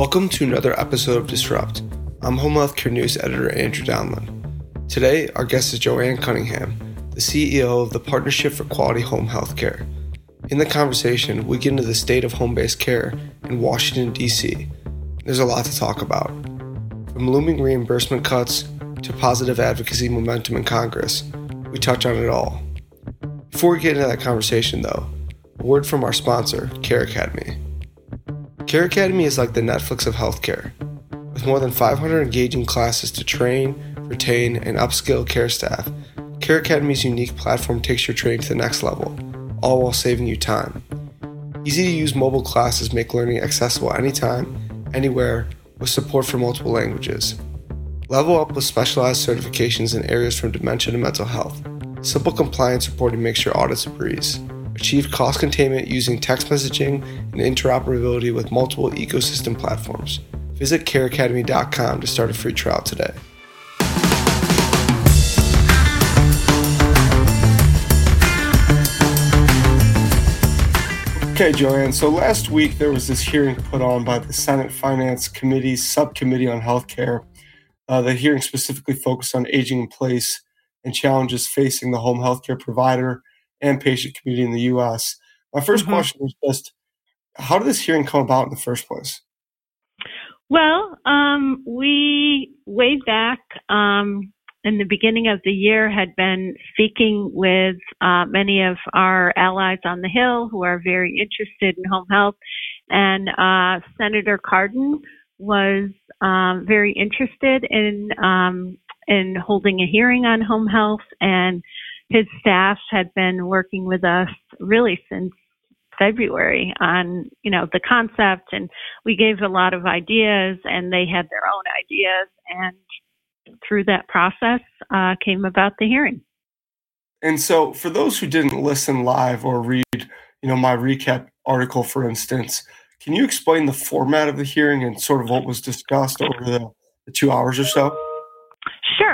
Welcome to another episode of Disrupt. I'm Home Healthcare News Editor Andrew Donlin. Today, our guest is Joanne Cunningham, the CEO of the Partnership for Quality Home Healthcare. In the conversation, we get into the state of home based care in Washington, D.C. There's a lot to talk about. From looming reimbursement cuts to positive advocacy momentum in Congress, we touch on it all. Before we get into that conversation, though, a word from our sponsor, Care Academy. Care Academy is like the Netflix of healthcare. With more than 500 engaging classes to train, retain, and upskill care staff, Care Academy's unique platform takes your training to the next level, all while saving you time. Easy to use mobile classes make learning accessible anytime, anywhere, with support for multiple languages. Level up with specialized certifications in areas from dementia to mental health. Simple compliance reporting makes your audits a breeze achieve cost containment using text messaging and interoperability with multiple ecosystem platforms. Visit careacademy.com to start a free trial today. Okay, Joanne. So last week there was this hearing put on by the Senate Finance Committee's Subcommittee on Healthcare. Uh, the hearing specifically focused on aging in place and challenges facing the home healthcare provider and patient community in the U.S. My 1st mm-hmm. question is just, how did this hearing come about in the first place? Well, um, we way back um, in the beginning of the year had been speaking with uh, many of our allies on the Hill who are very interested in home health, and uh, Senator Cardin was um, very interested in um, in holding a hearing on home health and his staff had been working with us really since February on, you know, the concept and we gave a lot of ideas and they had their own ideas and through that process uh, came about the hearing. And so for those who didn't listen live or read, you know, my recap article, for instance, can you explain the format of the hearing and sort of what was discussed over the, the two hours or so?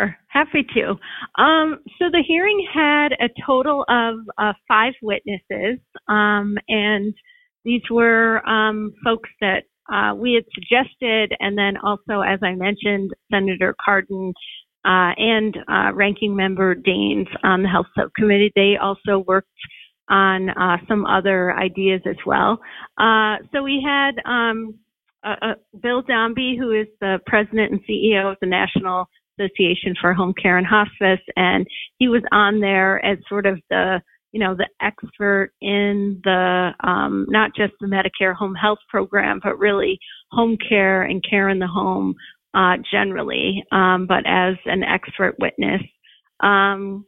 Sure, happy to. Um, so the hearing had a total of uh, five witnesses, um, and these were um, folks that uh, we had suggested, and then also, as I mentioned, Senator Cardin uh, and uh, Ranking Member Daines on the Health Subcommittee. They also worked on uh, some other ideas as well. Uh, so we had um, Bill Dombi, who is the president and CEO of the National Association for Home Care and Hospice, and he was on there as sort of the you know the expert in the um, not just the Medicare home health program, but really home care and care in the home uh, generally, um, but as an expert witness. Um,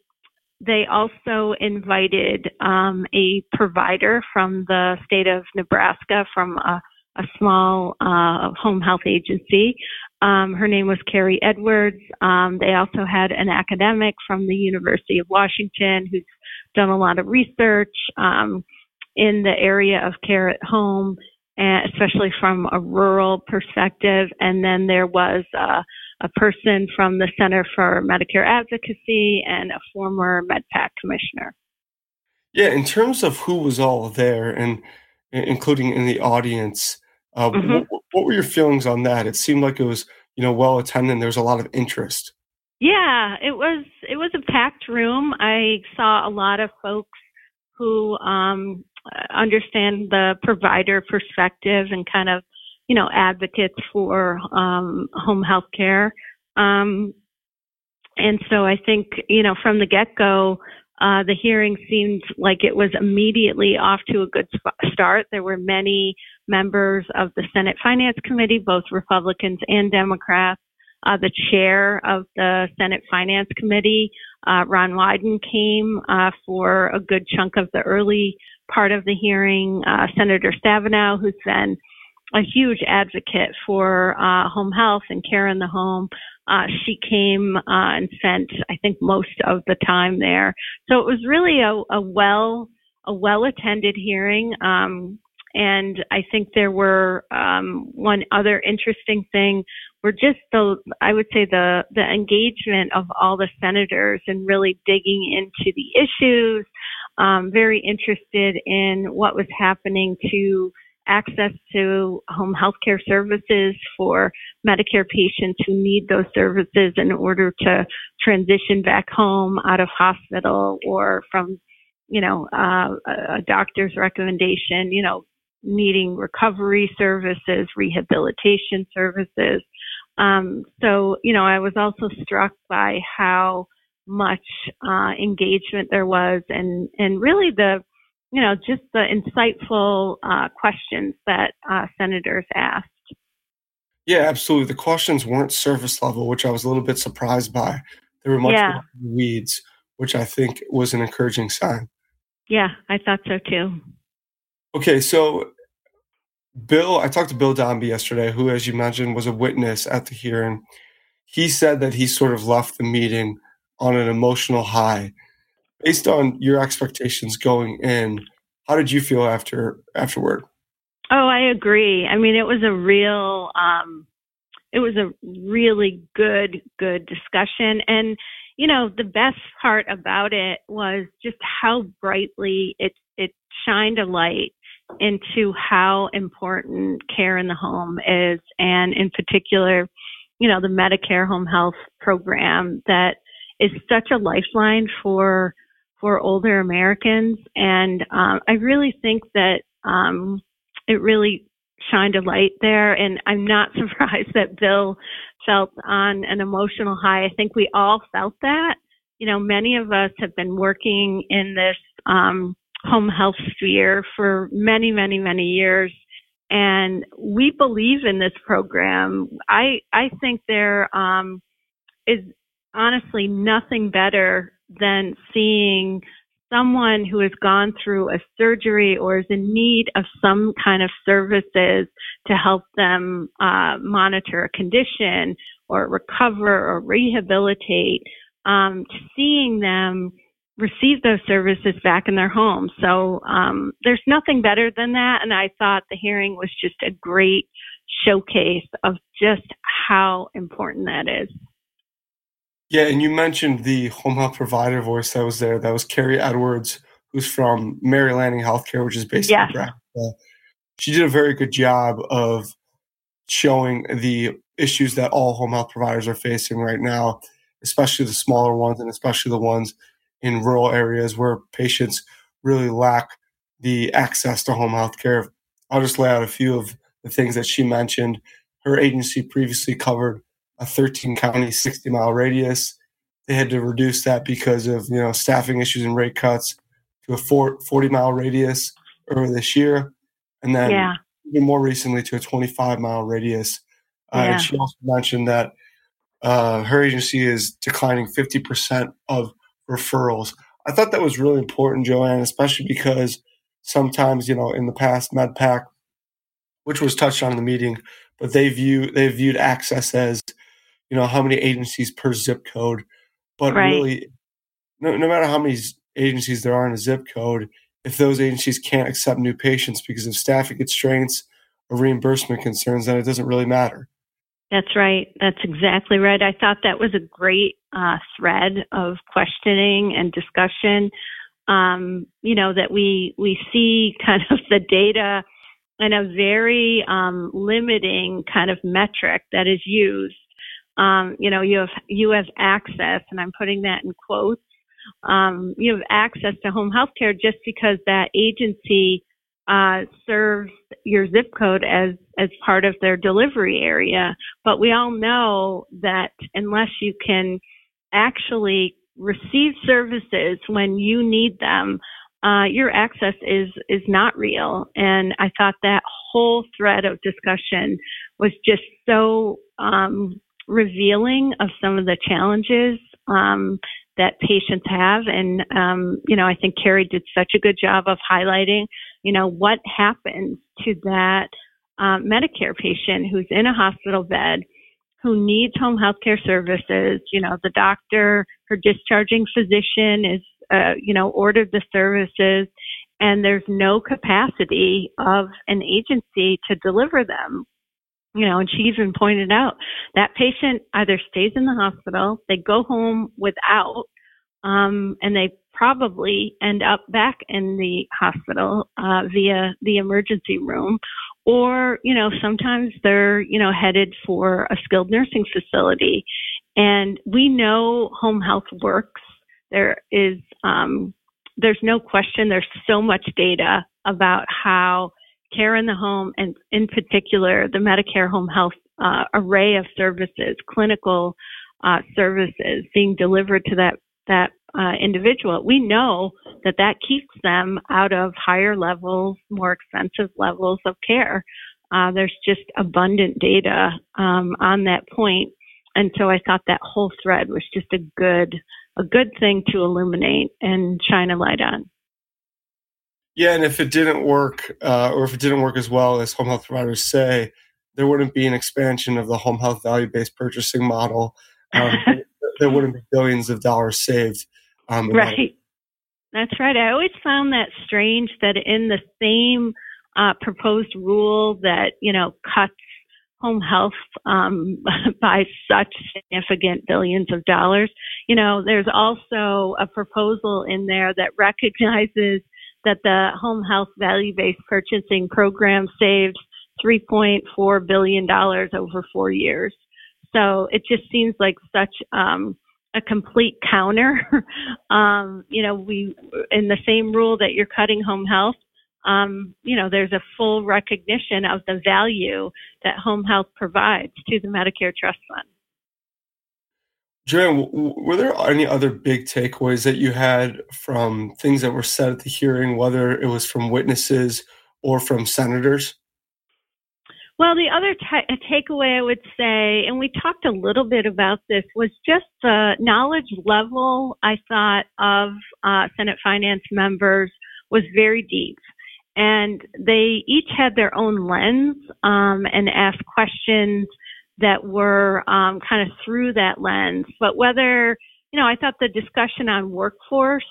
they also invited um, a provider from the state of Nebraska, from a, a small uh, home health agency, um, her name was Carrie Edwards. Um, they also had an academic from the University of Washington who's done a lot of research um, in the area of care at home, especially from a rural perspective. And then there was uh, a person from the Center for Medicare Advocacy and a former MedPAC commissioner. Yeah, in terms of who was all there, and including in the audience, uh, mm-hmm. what, what, were your feelings on that? It seemed like it was, you know, well attended. There was a lot of interest. Yeah, it was. It was a packed room. I saw a lot of folks who um, understand the provider perspective and kind of, you know, advocates for um, home health care. Um, and so I think, you know, from the get go, uh, the hearing seemed like it was immediately off to a good start. There were many members of the Senate Finance Committee, both Republicans and Democrats. Uh, the chair of the Senate Finance Committee, uh, Ron Wyden, came uh, for a good chunk of the early part of the hearing. Uh, Senator Stabenow, who's been a huge advocate for uh, home health and care in the home, uh, she came and spent, I think, most of the time there. So it was really a, a well a well attended hearing. Um, and I think there were um, one other interesting thing were just the I would say the the engagement of all the senators and really digging into the issues. Um, very interested in what was happening to access to home health care services for Medicare patients who need those services in order to transition back home out of hospital or from, you know, uh, a doctor's recommendation, you know, needing recovery services, rehabilitation services. Um, so, you know, I was also struck by how much uh, engagement there was and, and really the you know, just the insightful uh, questions that uh, senators asked. Yeah, absolutely. The questions weren't surface level, which I was a little bit surprised by. They were much yeah. more weeds, which I think was an encouraging sign. Yeah, I thought so too. Okay, so Bill, I talked to Bill Dombi yesterday, who, as you mentioned, was a witness at the hearing. He said that he sort of left the meeting on an emotional high based on your expectations going in, how did you feel after afterward? Oh, I agree. I mean, it was a real, um, it was a really good, good discussion. And, you know, the best part about it was just how brightly it, it shined a light into how important care in the home is. And in particular, you know, the Medicare home health program that is such a lifeline for for older Americans. And um, I really think that um, it really shined a light there. And I'm not surprised that Bill felt on an emotional high. I think we all felt that. You know, many of us have been working in this um, home health sphere for many, many, many years. And we believe in this program. I I think there um, is honestly nothing better than seeing someone who has gone through a surgery or is in need of some kind of services to help them uh, monitor a condition or recover or rehabilitate, um, seeing them receive those services back in their home. So um, there's nothing better than that. And I thought the hearing was just a great showcase of just how important that is. Yeah, and you mentioned the home health provider voice that was there. That was Carrie Edwards, who's from Mary Lanning Healthcare, which is based yes. in Nebraska. She did a very good job of showing the issues that all home health providers are facing right now, especially the smaller ones and especially the ones in rural areas where patients really lack the access to home health care. I'll just lay out a few of the things that she mentioned. Her agency previously covered a 13 county, 60 mile radius. They had to reduce that because of you know staffing issues and rate cuts to a 40 mile radius earlier this year, and then yeah. even more recently to a 25 mile radius. Uh, yeah. And she also mentioned that uh, her agency is declining 50% of referrals. I thought that was really important, Joanne, especially because sometimes, you know, in the past, MedPAC, which was touched on in the meeting, but they view they viewed access as you know how many agencies per zip code but right. really no, no matter how many agencies there are in a zip code if those agencies can't accept new patients because of staffing constraints or reimbursement concerns then it doesn't really matter. That's right. That's exactly right. I thought that was a great uh, thread of questioning and discussion um, you know that we we see kind of the data and a very um, limiting kind of metric that is used um, you know, you have you have access, and I'm putting that in quotes. Um, you have access to home health care just because that agency uh, serves your zip code as as part of their delivery area. But we all know that unless you can actually receive services when you need them, uh, your access is is not real. And I thought that whole thread of discussion was just so um, revealing of some of the challenges um, that patients have. And, um, you know, I think Carrie did such a good job of highlighting, you know, what happens to that um, Medicare patient who's in a hospital bed who needs home health care services. You know, the doctor, her discharging physician is, uh, you know, ordered the services and there's no capacity of an agency to deliver them you know, and she even pointed out that patient either stays in the hospital, they go home without, um, and they probably end up back in the hospital uh, via the emergency room, or you know sometimes they're you know headed for a skilled nursing facility, and we know home health works. There is um, there's no question. There's so much data about how care in the home, and in particular the Medicare home health uh, array of services, clinical uh, services being delivered to that that uh, individual, we know that that keeps them out of higher levels, more expensive levels of care. Uh, there's just abundant data um, on that point, and so I thought that whole thread was just a good a good thing to illuminate and shine a light on. Yeah, and if it didn't work, uh, or if it didn't work as well as home health providers say, there wouldn't be an expansion of the home health value based purchasing model. Um, there wouldn't be billions of dollars saved. Um, right. That's right. I always found that strange that in the same uh, proposed rule that you know cuts home health um, by such significant billions of dollars, you know, there's also a proposal in there that recognizes that the home health value-based purchasing program saved 3.4 billion dollars over four years. So it just seems like such um, a complete counter. um, you know, we in the same rule that you're cutting home health. Um, you know, there's a full recognition of the value that home health provides to the Medicare Trust Fund. Joanne, were there any other big takeaways that you had from things that were said at the hearing, whether it was from witnesses or from senators? Well, the other t- takeaway I would say, and we talked a little bit about this, was just the knowledge level I thought of uh, Senate finance members was very deep. And they each had their own lens um, and asked questions that were um, kind of through that lens. But whether, you know, I thought the discussion on workforce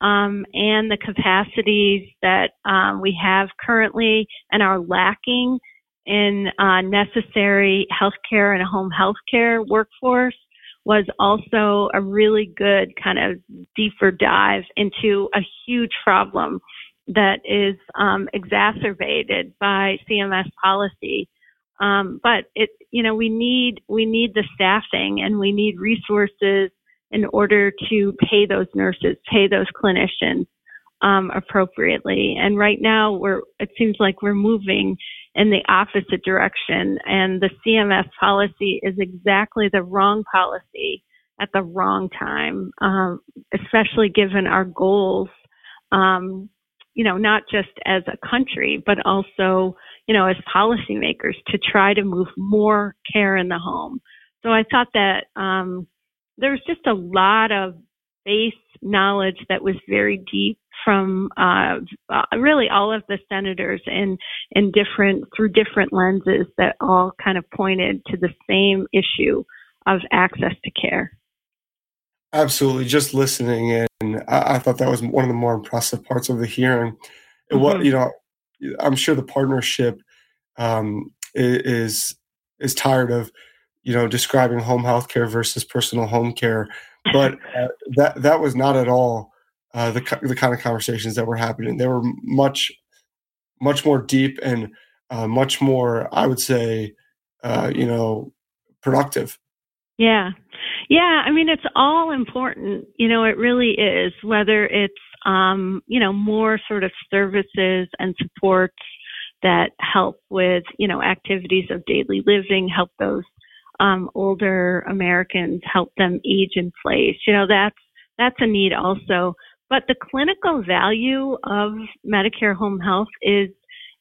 um, and the capacities that um, we have currently and are lacking in uh, necessary healthcare and home healthcare workforce was also a really good kind of deeper dive into a huge problem that is um, exacerbated by CMS policy. Um, but it, you know, we need we need the staffing and we need resources in order to pay those nurses, pay those clinicians um, appropriately. And right now, we're it seems like we're moving in the opposite direction. And the CMS policy is exactly the wrong policy at the wrong time, um, especially given our goals, um, you know, not just as a country, but also, you know, as policymakers to try to move more care in the home. So I thought that um, was just a lot of base knowledge that was very deep from uh, uh, really all of the senators in in different through different lenses that all kind of pointed to the same issue of access to care. Absolutely, just listening and I, I thought that was one of the more impressive parts of the hearing. Mm-hmm. What you know, I'm sure the partnership um, is is tired of you know describing home health care versus personal home care, but uh, that that was not at all uh, the the kind of conversations that were happening. They were much much more deep and uh, much more, I would say, uh, you know, productive. Yeah, yeah. I mean, it's all important. You know, it really is. Whether it's um, you know more sort of services and supports that help with you know activities of daily living, help those um, older Americans, help them age in place. You know, that's that's a need also. But the clinical value of Medicare home health is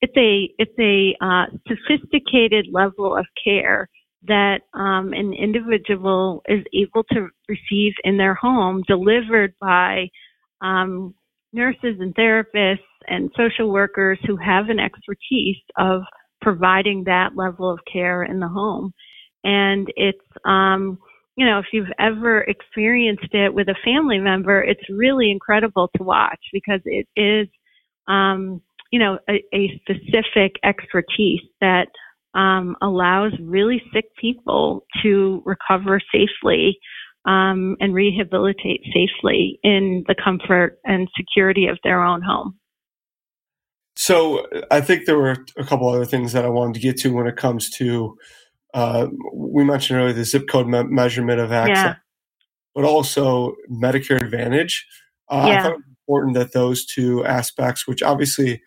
it's a it's a uh, sophisticated level of care that um, an individual is able to receive in their home, delivered by um, nurses and therapists and social workers who have an expertise of providing that level of care in the home. And it's um, you know, if you've ever experienced it with a family member, it's really incredible to watch because it is, um, you know, a, a specific expertise that um, allows really sick people to recover safely um, and rehabilitate safely in the comfort and security of their own home. So I think there were a couple other things that I wanted to get to when it comes to. Uh, we mentioned earlier the zip code me- measurement of access, yeah. but also Medicare Advantage. Uh, yeah. I thought it was important that those two aspects, which obviously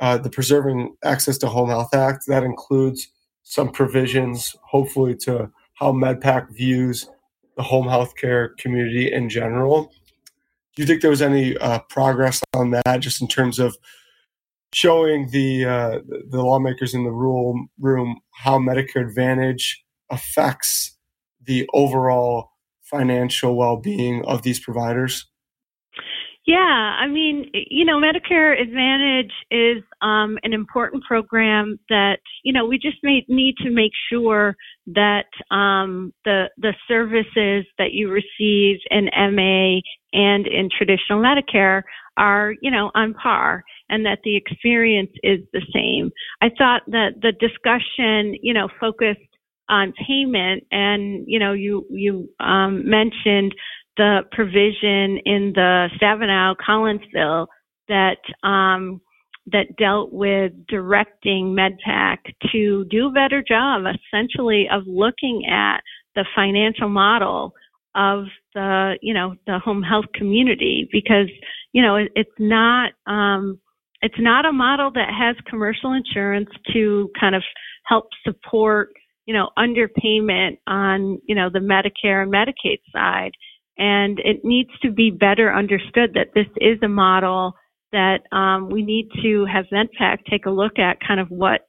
uh, the Preserving Access to Home Health Act, that includes some provisions, hopefully, to how MedPAC views the home healthcare community in general. Do you think there was any uh, progress on that, just in terms of showing the uh, the lawmakers in the rule room how Medicare Advantage affects the overall financial well being of these providers? Yeah, I mean, you know, Medicare Advantage is um, an important program that you know we just may, need to make sure that um, the the services that you receive in MA and in traditional Medicare are you know on par and that the experience is the same. I thought that the discussion you know focused on payment and you know you you um, mentioned the provision in the Stabenow Collins bill that um, that dealt with directing MedPAC to do a better job, essentially, of looking at the financial model of the you know the home health community because you know it, it's not um, it's not a model that has commercial insurance to kind of help support you know underpayment on you know the Medicare and Medicaid side and it needs to be better understood that this is a model that um, we need to have MedPAC take a look at kind of what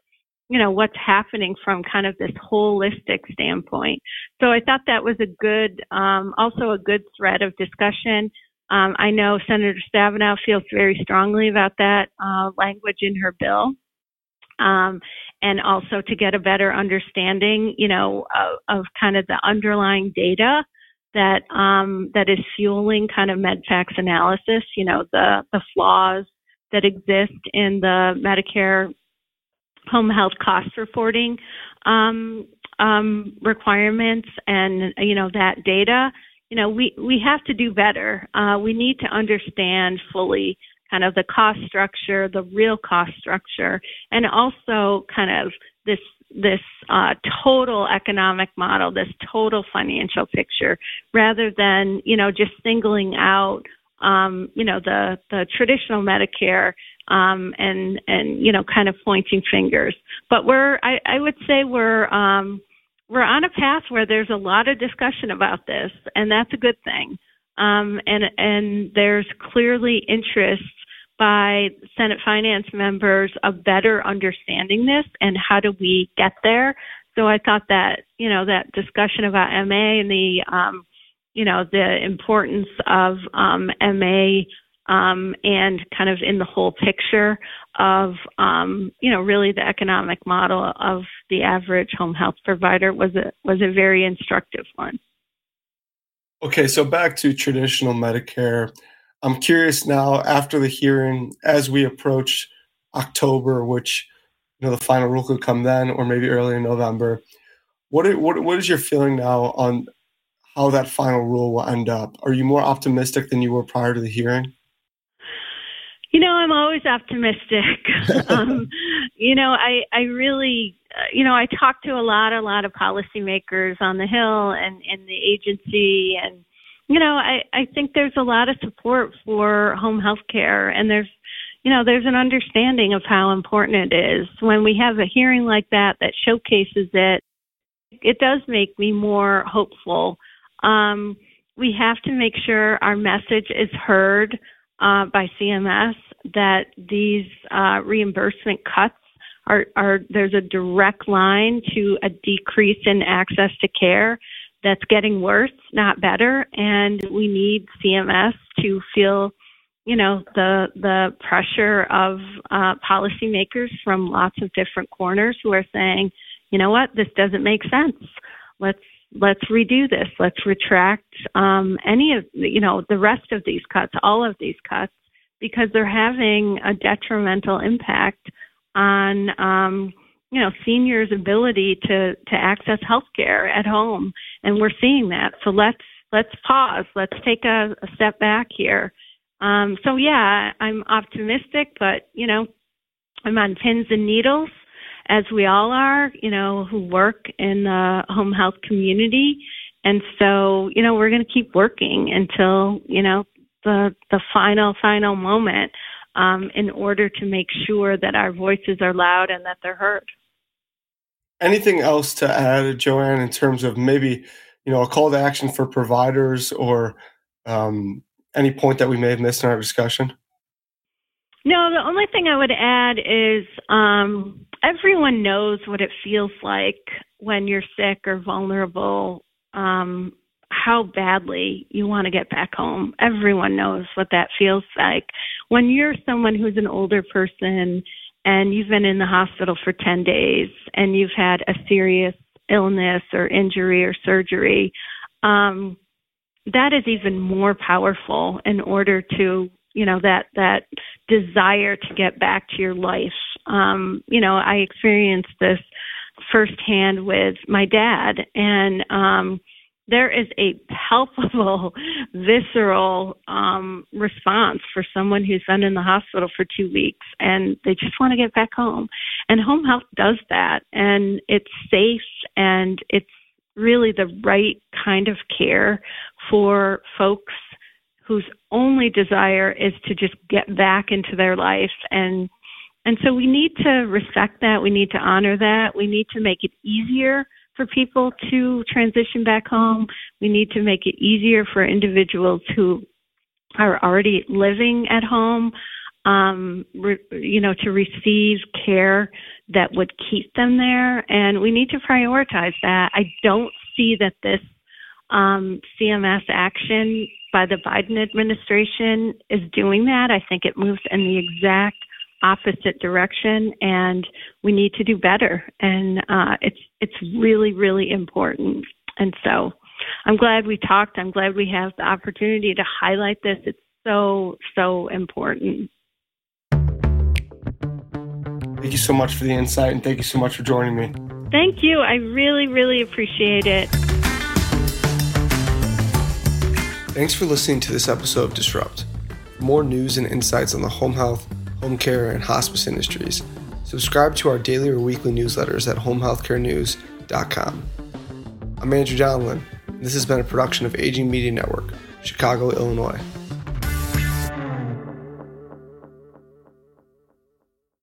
you know what's happening from kind of this holistic standpoint. So I thought that was a good, um, also a good thread of discussion. Um, I know Senator Stabenow feels very strongly about that uh, language in her bill, um, and also to get a better understanding, you know, of, of kind of the underlying data that um, that is fueling kind of MedPAC's analysis. You know, the the flaws that exist in the Medicare home health cost reporting um, um, requirements, and you know that data. You know, we we have to do better. Uh, we need to understand fully kind of the cost structure, the real cost structure, and also kind of this this uh, total economic model, this total financial picture, rather than you know just singling out um, you know the the traditional Medicare um, and and you know kind of pointing fingers. But we're I, I would say we're um, we're on a path where there's a lot of discussion about this, and that's a good thing. Um, and and there's clearly interest by Senate finance members of better understanding this and how do we get there. So I thought that, you know, that discussion about MA and the, um, you know, the importance of um, MA um, and kind of in the whole picture of, um, you know, really the economic model of the average home health provider was a was a very instructive one. Okay, so back to traditional Medicare. I'm curious now after the hearing, as we approach October, which you know the final rule could come then, or maybe early in November. What are, what what is your feeling now on how that final rule will end up? Are you more optimistic than you were prior to the hearing? You know, I'm always optimistic. um, you know, I I really, uh, you know, I talk to a lot, a lot of policymakers on the Hill and in the agency, and you know, I, I think there's a lot of support for home health care and there's you know, there's an understanding of how important it is. When we have a hearing like that that showcases it, it does make me more hopeful. Um, we have to make sure our message is heard uh, by CMS that these uh, reimbursement cuts are, are there's a direct line to a decrease in access to care that's getting worse, not better, and we need CMS to feel, you know, the the pressure of uh, policymakers from lots of different corners who are saying, you know what, this doesn't make sense. Let's let's redo this. Let's retract um, any of you know the rest of these cuts, all of these cuts, because they're having a detrimental impact on um, you know seniors' ability to to access health care at home, and we're seeing that. So let's let's pause. Let's take a, a step back here. Um, so yeah, I'm optimistic, but you know, I'm on pins and needles, as we all are. You know, who work in the home health community, and so you know, we're going to keep working until you know the the final final moment um, in order to make sure that our voices are loud and that they're heard. Anything else to add, Joanne, in terms of maybe you know a call to action for providers or um, any point that we may have missed in our discussion? No, the only thing I would add is um, everyone knows what it feels like when you're sick or vulnerable um, how badly you want to get back home. Everyone knows what that feels like. When you're someone who's an older person and you've been in the hospital for 10 days and you've had a serious illness or injury or surgery, um, that is even more powerful in order to, you know, that, that desire to get back to your life. Um, you know, I experienced this firsthand with my dad and, um, there is a palpable, visceral um, response for someone who's been in the hospital for two weeks and they just want to get back home. And home health does that, and it's safe and it's really the right kind of care for folks whose only desire is to just get back into their life and and so we need to respect that we need to honor that we need to make it easier for people to transition back home. We need to make it easier for individuals who are already living at home, um, re, you know, to receive care that would keep them there. And we need to prioritize that. I don't see that this um, CMS action by the Biden administration is doing that. I think it moves in the exact opposite direction and we need to do better. And uh, it's it's really really important. And so i'm glad we talked. I'm glad we have the opportunity to highlight this. It's so so important. Thank you so much for the insight and thank you so much for joining me. Thank you. I really really appreciate it. Thanks for listening to this episode of disrupt. More news and insights on the home health home care, and hospice industries. Subscribe to our daily or weekly newsletters at homehealthcarenews.com. I'm Andrew Donlin. This has been a production of Aging Media Network, Chicago, Illinois.